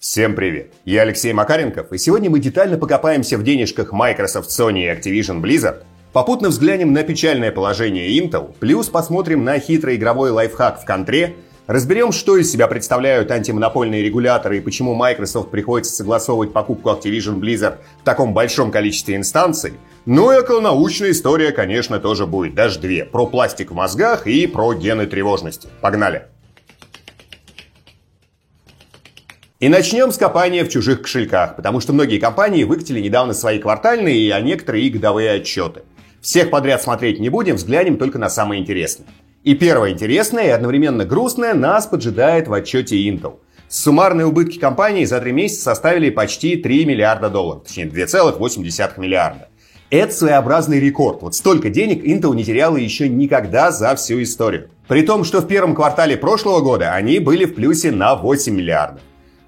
Всем привет! Я Алексей Макаренков, и сегодня мы детально покопаемся в денежках Microsoft, Sony и Activision Blizzard, попутно взглянем на печальное положение Intel, плюс посмотрим на хитрый игровой лайфхак в контре, разберем, что из себя представляют антимонопольные регуляторы и почему Microsoft приходится согласовывать покупку Activision Blizzard в таком большом количестве инстанций, ну и околонаучная история, конечно, тоже будет, даже две, про пластик в мозгах и про гены тревожности. Погнали! И начнем с копания в чужих кошельках, потому что многие компании выкатили недавно свои квартальные, а некоторые и годовые отчеты. Всех подряд смотреть не будем, взглянем только на самое интересное. И первое интересное и одновременно грустное нас поджидает в отчете Intel. Суммарные убытки компании за три месяца составили почти 3 миллиарда долларов, точнее 2,8 миллиарда. Это своеобразный рекорд. Вот столько денег Intel не теряла еще никогда за всю историю. При том, что в первом квартале прошлого года они были в плюсе на 8 миллиардов.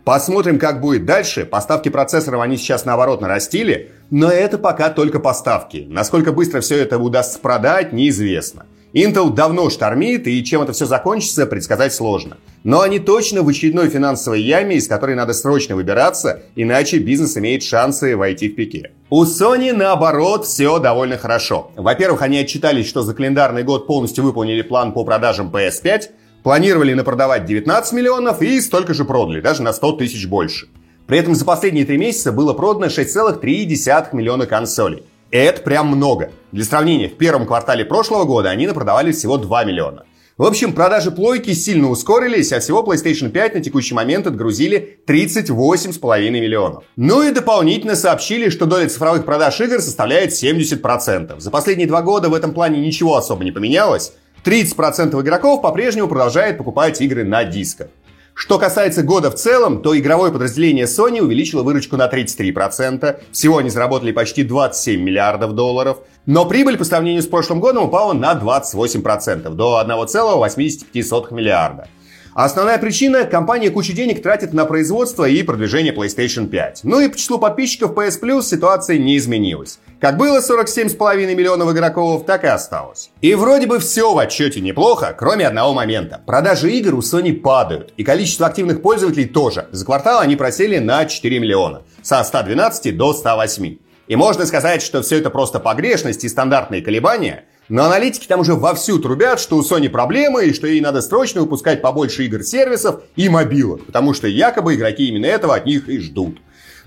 Посмотрим, как будет дальше. Поставки процессоров они сейчас наоборот нарастили, но это пока только поставки. Насколько быстро все это удастся продать, неизвестно. Intel давно штормит, и чем это все закончится, предсказать сложно. Но они точно в очередной финансовой яме, из которой надо срочно выбираться, иначе бизнес имеет шансы войти в пике. У Sony, наоборот, все довольно хорошо. Во-первых, они отчитались, что за календарный год полностью выполнили план по продажам PS5, Планировали напродавать 19 миллионов и столько же продали, даже на 100 тысяч больше. При этом за последние три месяца было продано 6,3 миллиона консолей. Это прям много. Для сравнения, в первом квартале прошлого года они напродавали всего 2 миллиона. В общем, продажи плойки сильно ускорились, а всего PlayStation 5 на текущий момент отгрузили 38,5 миллионов. Ну и дополнительно сообщили, что доля цифровых продаж игр составляет 70%. За последние два года в этом плане ничего особо не поменялось, 30% игроков по-прежнему продолжает покупать игры на дисках. Что касается года в целом, то игровое подразделение Sony увеличило выручку на 33%, всего они заработали почти 27 миллиардов долларов, но прибыль по сравнению с прошлым годом упала на 28%, до 1,85 миллиарда. Основная причина – компания кучу денег тратит на производство и продвижение PlayStation 5. Ну и по числу подписчиков PS Plus ситуация не изменилась. Как было 47,5 миллионов игроков, так и осталось. И вроде бы все в отчете неплохо, кроме одного момента. Продажи игр у Sony падают, и количество активных пользователей тоже. За квартал они просели на 4 миллиона, со 112 до 108. И можно сказать, что все это просто погрешность и стандартные колебания – но аналитики там уже вовсю трубят, что у Sony проблемы и что ей надо срочно выпускать побольше игр-сервисов и мобилок, потому что якобы игроки именно этого от них и ждут.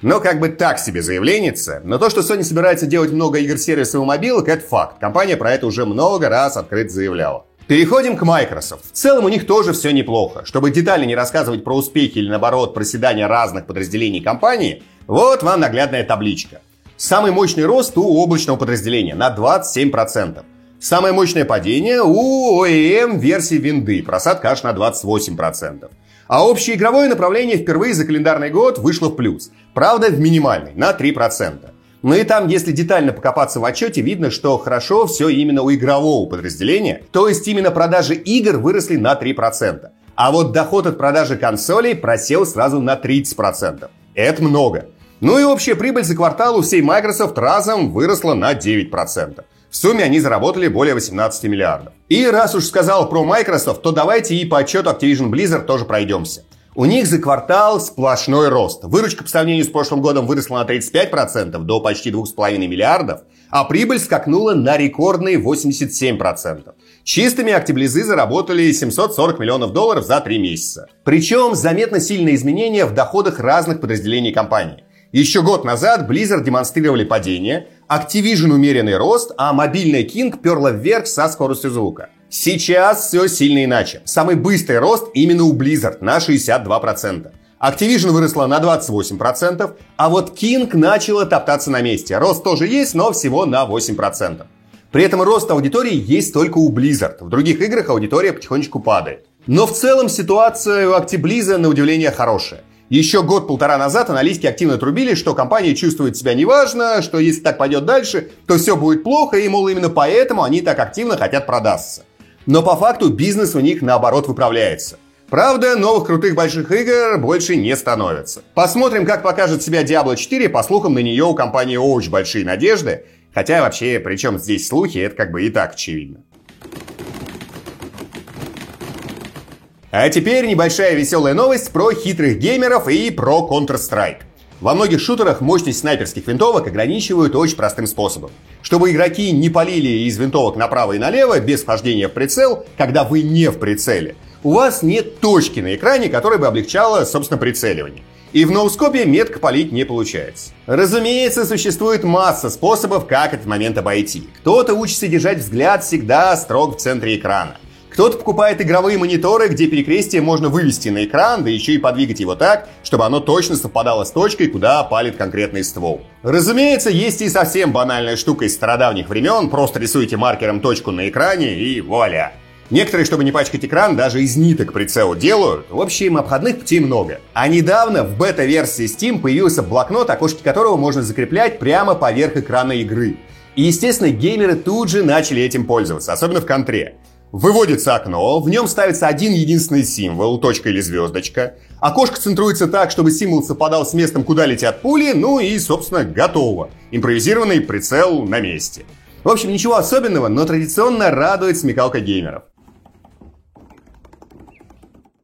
Но как бы так себе заявленница. Но то, что Sony собирается делать много игр-сервисов и мобилок, это факт. Компания про это уже много раз открыто заявляла. Переходим к Microsoft. В целом у них тоже все неплохо. Чтобы детально не рассказывать про успехи или наоборот проседания разных подразделений компании, вот вам наглядная табличка. Самый мощный рост у облачного подразделения на 27%. Самое мощное падение у OEM версии винды, просадка аж на 28%. А общее игровое направление впервые за календарный год вышло в плюс. Правда, в минимальный, на 3%. Но и там, если детально покопаться в отчете, видно, что хорошо все именно у игрового подразделения, то есть именно продажи игр выросли на 3%. А вот доход от продажи консолей просел сразу на 30%. Это много. Ну и общая прибыль за квартал у всей Microsoft разом выросла на 9%. В сумме они заработали более 18 миллиардов. И раз уж сказал про Microsoft, то давайте и по отчету Activision Blizzard тоже пройдемся. У них за квартал сплошной рост. Выручка по сравнению с прошлым годом выросла на 35% до почти 2,5 миллиардов, а прибыль скакнула на рекордные 87%. Чистыми Актиблизы заработали 740 миллионов долларов за 3 месяца. Причем заметно сильные изменения в доходах разных подразделений компании. Еще год назад Blizzard демонстрировали падение, Activision умеренный рост, а мобильная King перла вверх со скоростью звука. Сейчас все сильно иначе. Самый быстрый рост именно у Blizzard на 62%. Activision выросла на 28%, а вот King начала топтаться на месте. Рост тоже есть, но всего на 8%. При этом рост аудитории есть только у Blizzard. В других играх аудитория потихонечку падает. Но в целом ситуация у Actiblizzard на удивление хорошая. Еще год-полтора назад аналитики активно трубили, что компания чувствует себя неважно, что если так пойдет дальше, то все будет плохо, и, мол, именно поэтому они так активно хотят продаться. Но по факту бизнес у них наоборот выправляется. Правда, новых крутых больших игр больше не становится. Посмотрим, как покажет себя Diablo 4. По слухам, на нее у компании очень большие надежды. Хотя вообще, причем здесь слухи, это как бы и так очевидно. А теперь небольшая веселая новость про хитрых геймеров и про Counter-Strike. Во многих шутерах мощность снайперских винтовок ограничивают очень простым способом. Чтобы игроки не полили из винтовок направо и налево без вхождения в прицел, когда вы не в прицеле. У вас нет точки на экране, которая бы облегчала, собственно, прицеливание. И в ноускопе метко полить не получается. Разумеется, существует масса способов, как этот момент обойти. Кто-то учится держать взгляд всегда строг в центре экрана. Кто-то покупает игровые мониторы, где перекрестие можно вывести на экран, да еще и подвигать его так, чтобы оно точно совпадало с точкой, куда палит конкретный ствол. Разумеется, есть и совсем банальная штука из стародавних времен, просто рисуете маркером точку на экране и вуаля. Некоторые, чтобы не пачкать экран, даже из ниток прицел делают. В общем, обходных путей много. А недавно в бета-версии Steam появился блокнот, окошки которого можно закреплять прямо поверх экрана игры. И, естественно, геймеры тут же начали этим пользоваться, особенно в контре. Выводится окно, в нем ставится один единственный символ, точка или звездочка. Окошко центруется так, чтобы символ совпадал с местом, куда летят пули, ну и, собственно, готово. Импровизированный прицел на месте. В общем, ничего особенного, но традиционно радует смекалка геймеров.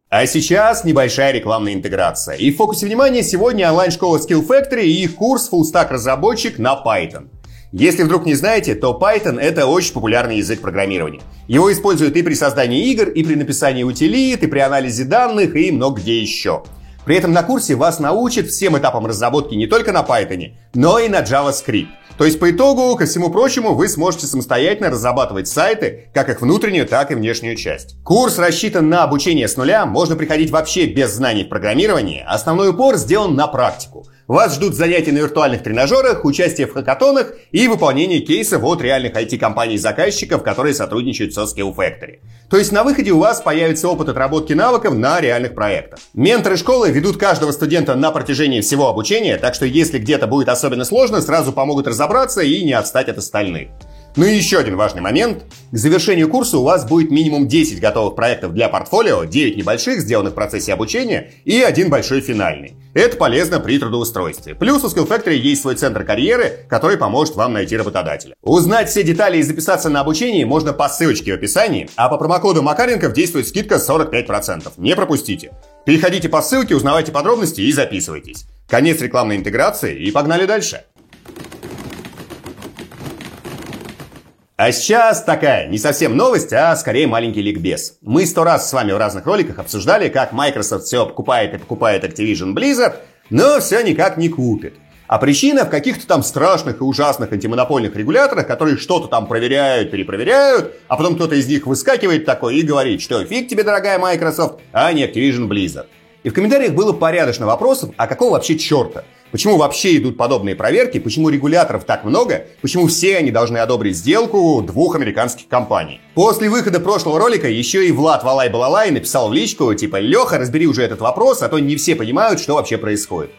А сейчас небольшая рекламная интеграция. И в фокусе внимания сегодня онлайн-школа Skill Factory и их курс Full Stack разработчик на Python. Если вдруг не знаете, то Python — это очень популярный язык программирования. Его используют и при создании игр, и при написании утилит, и при анализе данных, и много где еще. При этом на курсе вас научат всем этапам разработки не только на Python, но и на JavaScript. То есть по итогу, ко всему прочему, вы сможете самостоятельно разрабатывать сайты, как их внутреннюю, так и внешнюю часть. Курс рассчитан на обучение с нуля, можно приходить вообще без знаний в программировании. Основной упор сделан на практику. Вас ждут занятия на виртуальных тренажерах, участие в хакатонах и выполнение кейсов от реальных IT-компаний-заказчиков, которые сотрудничают со Skill Factory. То есть на выходе у вас появится опыт отработки навыков на реальных проектах. Менторы школы ведут каждого студента на протяжении всего обучения, так что если где-то будет особенно сложно, сразу помогут разобраться и не отстать от остальных. Ну и еще один важный момент. К завершению курса у вас будет минимум 10 готовых проектов для портфолио, 9 небольших, сделанных в процессе обучения, и один большой финальный. Это полезно при трудоустройстве. Плюс у Skill Factory есть свой центр карьеры, который поможет вам найти работодателя. Узнать все детали и записаться на обучение можно по ссылочке в описании, а по промокоду Макаренков действует скидка 45%. Не пропустите. Переходите по ссылке, узнавайте подробности и записывайтесь. Конец рекламной интеграции и погнали дальше. А сейчас такая, не совсем новость, а скорее маленький ликбез. Мы сто раз с вами в разных роликах обсуждали, как Microsoft все покупает и покупает Activision Blizzard, но все никак не купит. А причина в каких-то там страшных и ужасных антимонопольных регуляторах, которые что-то там проверяют, перепроверяют, а потом кто-то из них выскакивает такой и говорит, что фиг тебе, дорогая Microsoft, а не Activision Blizzard. И в комментариях было порядочно вопросов, а какого вообще черта? Почему вообще идут подобные проверки? Почему регуляторов так много? Почему все они должны одобрить сделку двух американских компаний? После выхода прошлого ролика еще и Влад Валай-Балалай написал в личку, типа, Леха, разбери уже этот вопрос, а то не все понимают, что вообще происходит.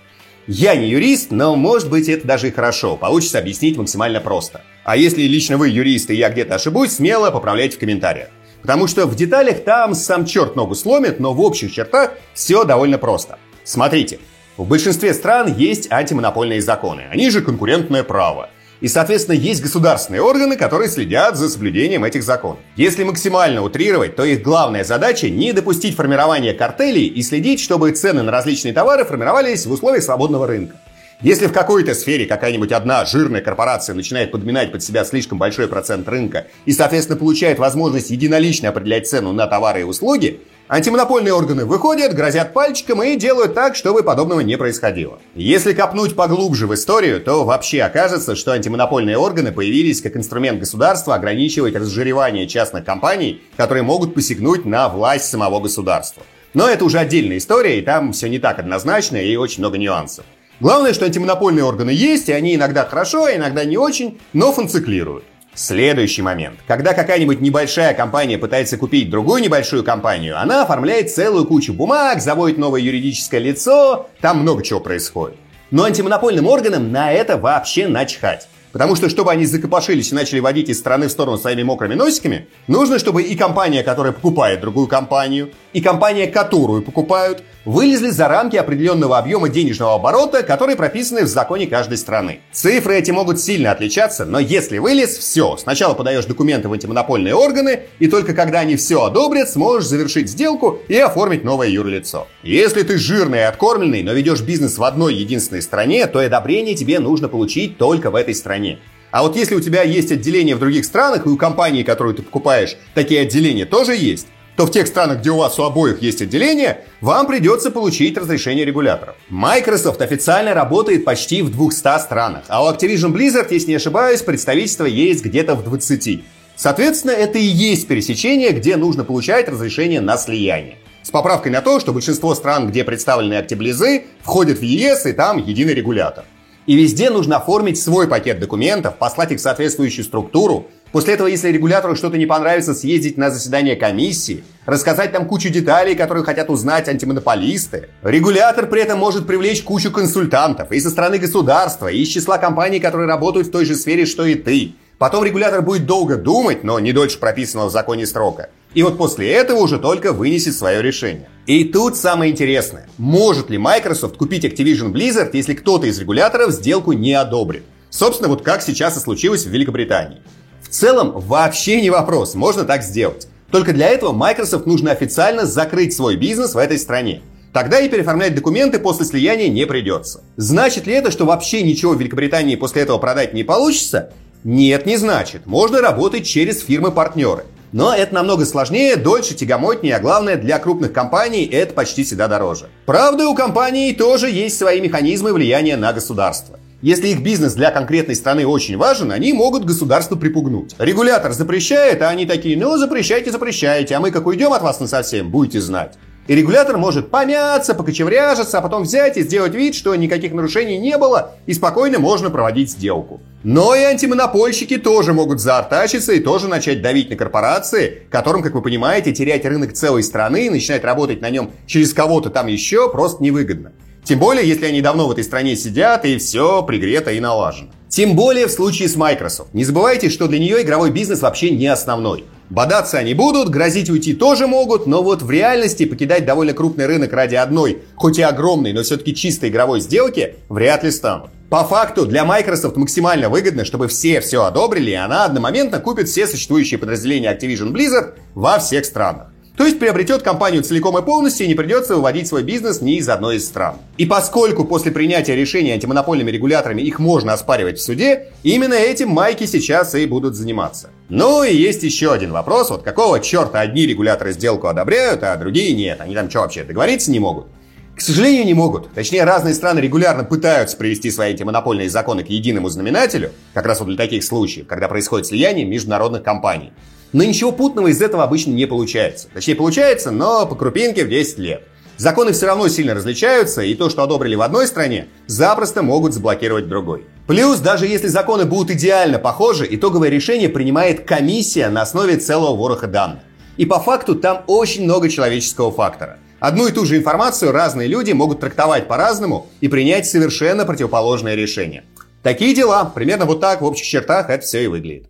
Я не юрист, но может быть это даже и хорошо. Получится объяснить максимально просто. А если лично вы юрист и я где-то ошибусь, смело поправляйте в комментариях. Потому что в деталях там сам черт ногу сломит, но в общих чертах все довольно просто. Смотрите, в большинстве стран есть антимонопольные законы, они же конкурентное право. И, соответственно, есть государственные органы, которые следят за соблюдением этих законов. Если максимально утрировать, то их главная задача не допустить формирования картелей и следить, чтобы цены на различные товары формировались в условиях свободного рынка. Если в какой-то сфере какая-нибудь одна жирная корпорация начинает подминать под себя слишком большой процент рынка и, соответственно, получает возможность единолично определять цену на товары и услуги, Антимонопольные органы выходят, грозят пальчиком и делают так, чтобы подобного не происходило. Если копнуть поглубже в историю, то вообще окажется, что антимонопольные органы появились как инструмент государства ограничивать разжиревание частных компаний, которые могут посягнуть на власть самого государства. Но это уже отдельная история, и там все не так однозначно и очень много нюансов. Главное, что антимонопольные органы есть, и они иногда хорошо, а иногда не очень, но функциклируют. Следующий момент. Когда какая-нибудь небольшая компания пытается купить другую небольшую компанию, она оформляет целую кучу бумаг, заводит новое юридическое лицо, там много чего происходит. Но антимонопольным органам на это вообще начхать. Потому что, чтобы они закопошились и начали водить из страны в сторону своими мокрыми носиками, нужно, чтобы и компания, которая покупает другую компанию, и компания, которую покупают, вылезли за рамки определенного объема денежного оборота, которые прописаны в законе каждой страны. Цифры эти могут сильно отличаться, но если вылез, все. Сначала подаешь документы в антимонопольные органы, и только когда они все одобрят, сможешь завершить сделку и оформить новое юрлицо. Если ты жирный и откормленный, но ведешь бизнес в одной единственной стране, то одобрение тебе нужно получить только в этой стране. А вот если у тебя есть отделения в других странах, и у компании, которую ты покупаешь, такие отделения тоже есть, то в тех странах, где у вас у обоих есть отделение, вам придется получить разрешение регуляторов. Microsoft официально работает почти в 200 странах, а у Activision Blizzard, если не ошибаюсь, представительство есть где-то в 20. Соответственно, это и есть пересечение, где нужно получать разрешение на слияние. С поправкой на то, что большинство стран, где представлены актиблизы, входят в ЕС и там единый регулятор. И везде нужно оформить свой пакет документов, послать их в соответствующую структуру, После этого, если регулятору что-то не понравится, съездить на заседание комиссии, рассказать там кучу деталей, которые хотят узнать антимонополисты. Регулятор при этом может привлечь кучу консультантов и со стороны государства, и из числа компаний, которые работают в той же сфере, что и ты. Потом регулятор будет долго думать, но не дольше прописанного в законе срока. И вот после этого уже только вынесет свое решение. И тут самое интересное. Может ли Microsoft купить Activision Blizzard, если кто-то из регуляторов сделку не одобрит? Собственно, вот как сейчас и случилось в Великобритании. В целом, вообще не вопрос, можно так сделать. Только для этого Microsoft нужно официально закрыть свой бизнес в этой стране. Тогда и переоформлять документы после слияния не придется. Значит ли это, что вообще ничего в Великобритании после этого продать не получится? Нет, не значит. Можно работать через фирмы-партнеры. Но это намного сложнее, дольше, тягомотнее, а главное, для крупных компаний это почти всегда дороже. Правда, у компаний тоже есть свои механизмы влияния на государство. Если их бизнес для конкретной страны очень важен, они могут государство припугнуть. Регулятор запрещает, а они такие, ну запрещайте, запрещайте, а мы как уйдем от вас на совсем, будете знать. И регулятор может помяться, покочевряжиться, а потом взять и сделать вид, что никаких нарушений не было, и спокойно можно проводить сделку. Но и антимонопольщики тоже могут заортачиться и тоже начать давить на корпорации, которым, как вы понимаете, терять рынок целой страны и начинать работать на нем через кого-то там еще просто невыгодно. Тем более, если они давно в этой стране сидят и все пригрето и налажено. Тем более в случае с Microsoft. Не забывайте, что для нее игровой бизнес вообще не основной. Бодаться они будут, грозить уйти тоже могут, но вот в реальности покидать довольно крупный рынок ради одной, хоть и огромной, но все-таки чистой игровой сделки, вряд ли станут. По факту для Microsoft максимально выгодно, чтобы все все одобрили, и она одномоментно купит все существующие подразделения Activision Blizzard во всех странах. То есть приобретет компанию целиком и полностью и не придется выводить свой бизнес ни из одной из стран. И поскольку после принятия решения антимонопольными регуляторами их можно оспаривать в суде, именно этим майки сейчас и будут заниматься. Ну и есть еще один вопрос, вот какого черта одни регуляторы сделку одобряют, а другие нет, они там что вообще, договориться не могут? К сожалению, не могут. Точнее, разные страны регулярно пытаются привести свои антимонопольные законы к единому знаменателю, как раз вот для таких случаев, когда происходит слияние международных компаний. Но ничего путного из этого обычно не получается. Точнее, получается, но по крупинке в 10 лет. Законы все равно сильно различаются, и то, что одобрили в одной стране, запросто могут заблокировать в другой. Плюс, даже если законы будут идеально похожи, итоговое решение принимает комиссия на основе целого вороха данных. И по факту там очень много человеческого фактора. Одну и ту же информацию разные люди могут трактовать по-разному и принять совершенно противоположное решение. Такие дела. Примерно вот так в общих чертах это все и выглядит.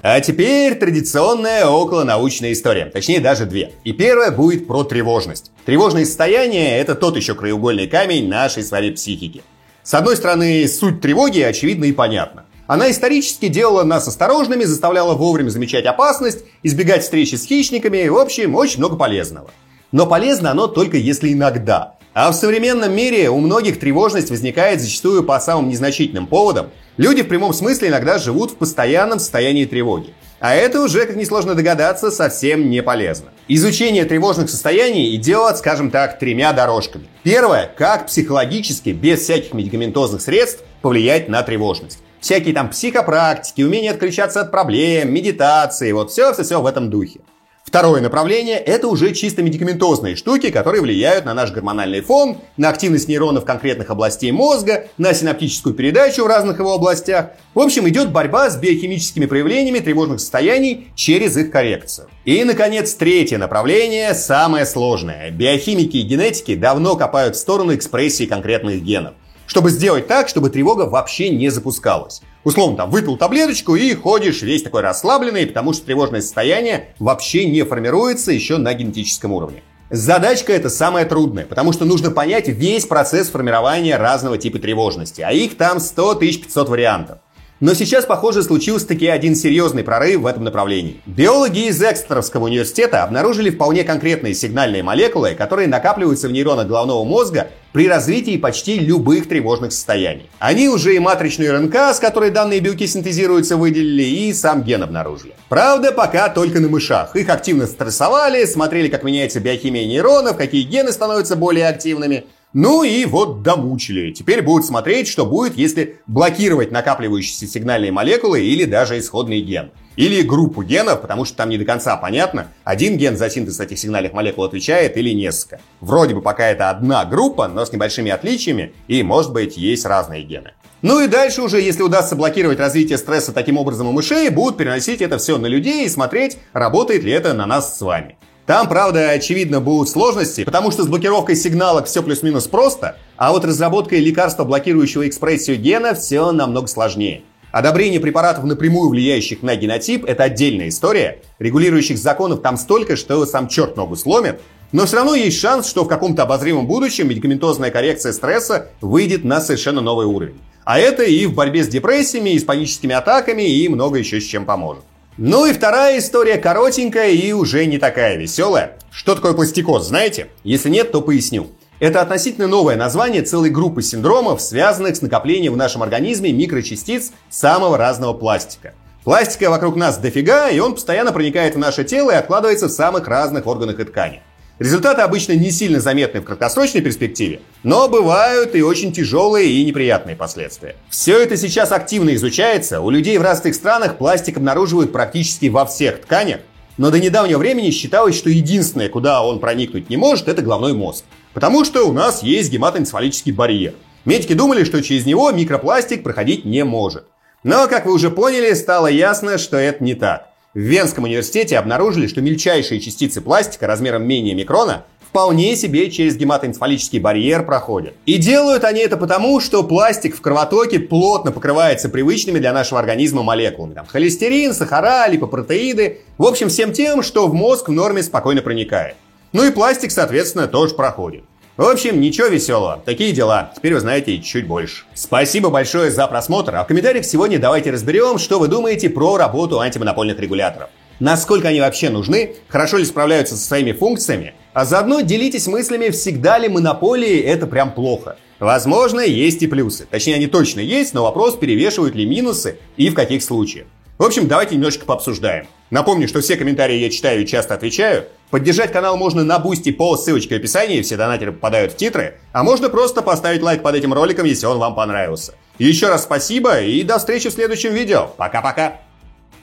А теперь традиционная околонаучная история, точнее даже две. И первая будет про тревожность. Тревожное состояние – это тот еще краеугольный камень нашей с вами психики. С одной стороны, суть тревоги очевидна и понятна. Она исторически делала нас осторожными, заставляла вовремя замечать опасность, избегать встречи с хищниками, в общем, очень много полезного. Но полезно оно только если иногда. А в современном мире у многих тревожность возникает зачастую по самым незначительным поводам. Люди в прямом смысле иногда живут в постоянном состоянии тревоги. А это уже, как несложно догадаться, совсем не полезно. Изучение тревожных состояний идет, скажем так, тремя дорожками. Первое, как психологически, без всяких медикаментозных средств, повлиять на тревожность. Всякие там психопрактики, умение отключаться от проблем, медитации, вот все-все-все в этом духе. Второе направление – это уже чисто медикаментозные штуки, которые влияют на наш гормональный фон, на активность нейронов конкретных областей мозга, на синаптическую передачу в разных его областях. В общем, идет борьба с биохимическими проявлениями тревожных состояний через их коррекцию. И, наконец, третье направление – самое сложное. Биохимики и генетики давно копают в сторону экспрессии конкретных генов. Чтобы сделать так, чтобы тревога вообще не запускалась. Условно, там, выпил таблеточку и ходишь весь такой расслабленный, потому что тревожное состояние вообще не формируется еще на генетическом уровне. Задачка это самая трудная, потому что нужно понять весь процесс формирования разного типа тревожности, а их там 100 500 вариантов. Но сейчас, похоже, случился таки один серьезный прорыв в этом направлении. Биологи из Экстеровского университета обнаружили вполне конкретные сигнальные молекулы, которые накапливаются в нейронах головного мозга при развитии почти любых тревожных состояний. Они уже и матричную РНК, с которой данные белки синтезируются, выделили, и сам ген обнаружили. Правда, пока только на мышах. Их активно стрессовали, смотрели, как меняется биохимия нейронов, какие гены становятся более активными. Ну и вот домучили. Теперь будут смотреть, что будет, если блокировать накапливающиеся сигнальные молекулы или даже исходный ген. Или группу генов, потому что там не до конца понятно, один ген за синтез этих сигнальных молекул отвечает или несколько. Вроде бы пока это одна группа, но с небольшими отличиями, и может быть есть разные гены. Ну и дальше уже, если удастся блокировать развитие стресса таким образом у мышей, будут переносить это все на людей и смотреть, работает ли это на нас с вами. Там, правда, очевидно, будут сложности, потому что с блокировкой сигналок все плюс-минус просто, а вот разработкой лекарства, блокирующего экспрессию гена, все намного сложнее. Одобрение препаратов, напрямую влияющих на генотип, это отдельная история. Регулирующих законов там столько, что сам черт ногу сломит. Но все равно есть шанс, что в каком-то обозримом будущем медикаментозная коррекция стресса выйдет на совершенно новый уровень. А это и в борьбе с депрессиями, и с паническими атаками, и много еще с чем поможет. Ну и вторая история коротенькая и уже не такая веселая. Что такое пластикоз, знаете? Если нет, то поясню. Это относительно новое название целой группы синдромов, связанных с накоплением в нашем организме микрочастиц самого разного пластика. Пластика вокруг нас дофига, и он постоянно проникает в наше тело и откладывается в самых разных органах и тканях. Результаты обычно не сильно заметны в краткосрочной перспективе, но бывают и очень тяжелые и неприятные последствия. Все это сейчас активно изучается, у людей в разных странах пластик обнаруживают практически во всех тканях, но до недавнего времени считалось, что единственное, куда он проникнуть не может, это головной мозг. Потому что у нас есть гематоэнцефалический барьер. Медики думали, что через него микропластик проходить не может. Но, как вы уже поняли, стало ясно, что это не так. В Венском университете обнаружили, что мельчайшие частицы пластика размером менее микрона вполне себе через гематоэнцефалический барьер проходят. И делают они это потому, что пластик в кровотоке плотно покрывается привычными для нашего организма молекулами. Там холестерин, сахара, липопротеиды. В общем, всем тем, что в мозг в норме спокойно проникает. Ну и пластик, соответственно, тоже проходит. В общем, ничего веселого. Такие дела. Теперь вы знаете чуть больше. Спасибо большое за просмотр. А в комментариях сегодня давайте разберем, что вы думаете про работу антимонопольных регуляторов. Насколько они вообще нужны, хорошо ли справляются со своими функциями, а заодно делитесь мыслями, всегда ли монополии это прям плохо. Возможно, есть и плюсы. Точнее, они точно есть, но вопрос, перевешивают ли минусы и в каких случаях. В общем, давайте немножечко пообсуждаем. Напомню, что все комментарии я читаю и часто отвечаю. Поддержать канал можно на бусти по ссылочке в описании, все донатеры попадают в титры. А можно просто поставить лайк под этим роликом, если он вам понравился. Еще раз спасибо и до встречи в следующем видео. Пока-пока.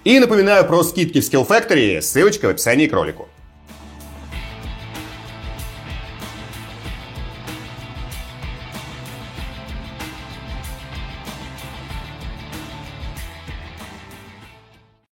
И напоминаю про скидки в Skillfactory, ссылочка в описании к ролику.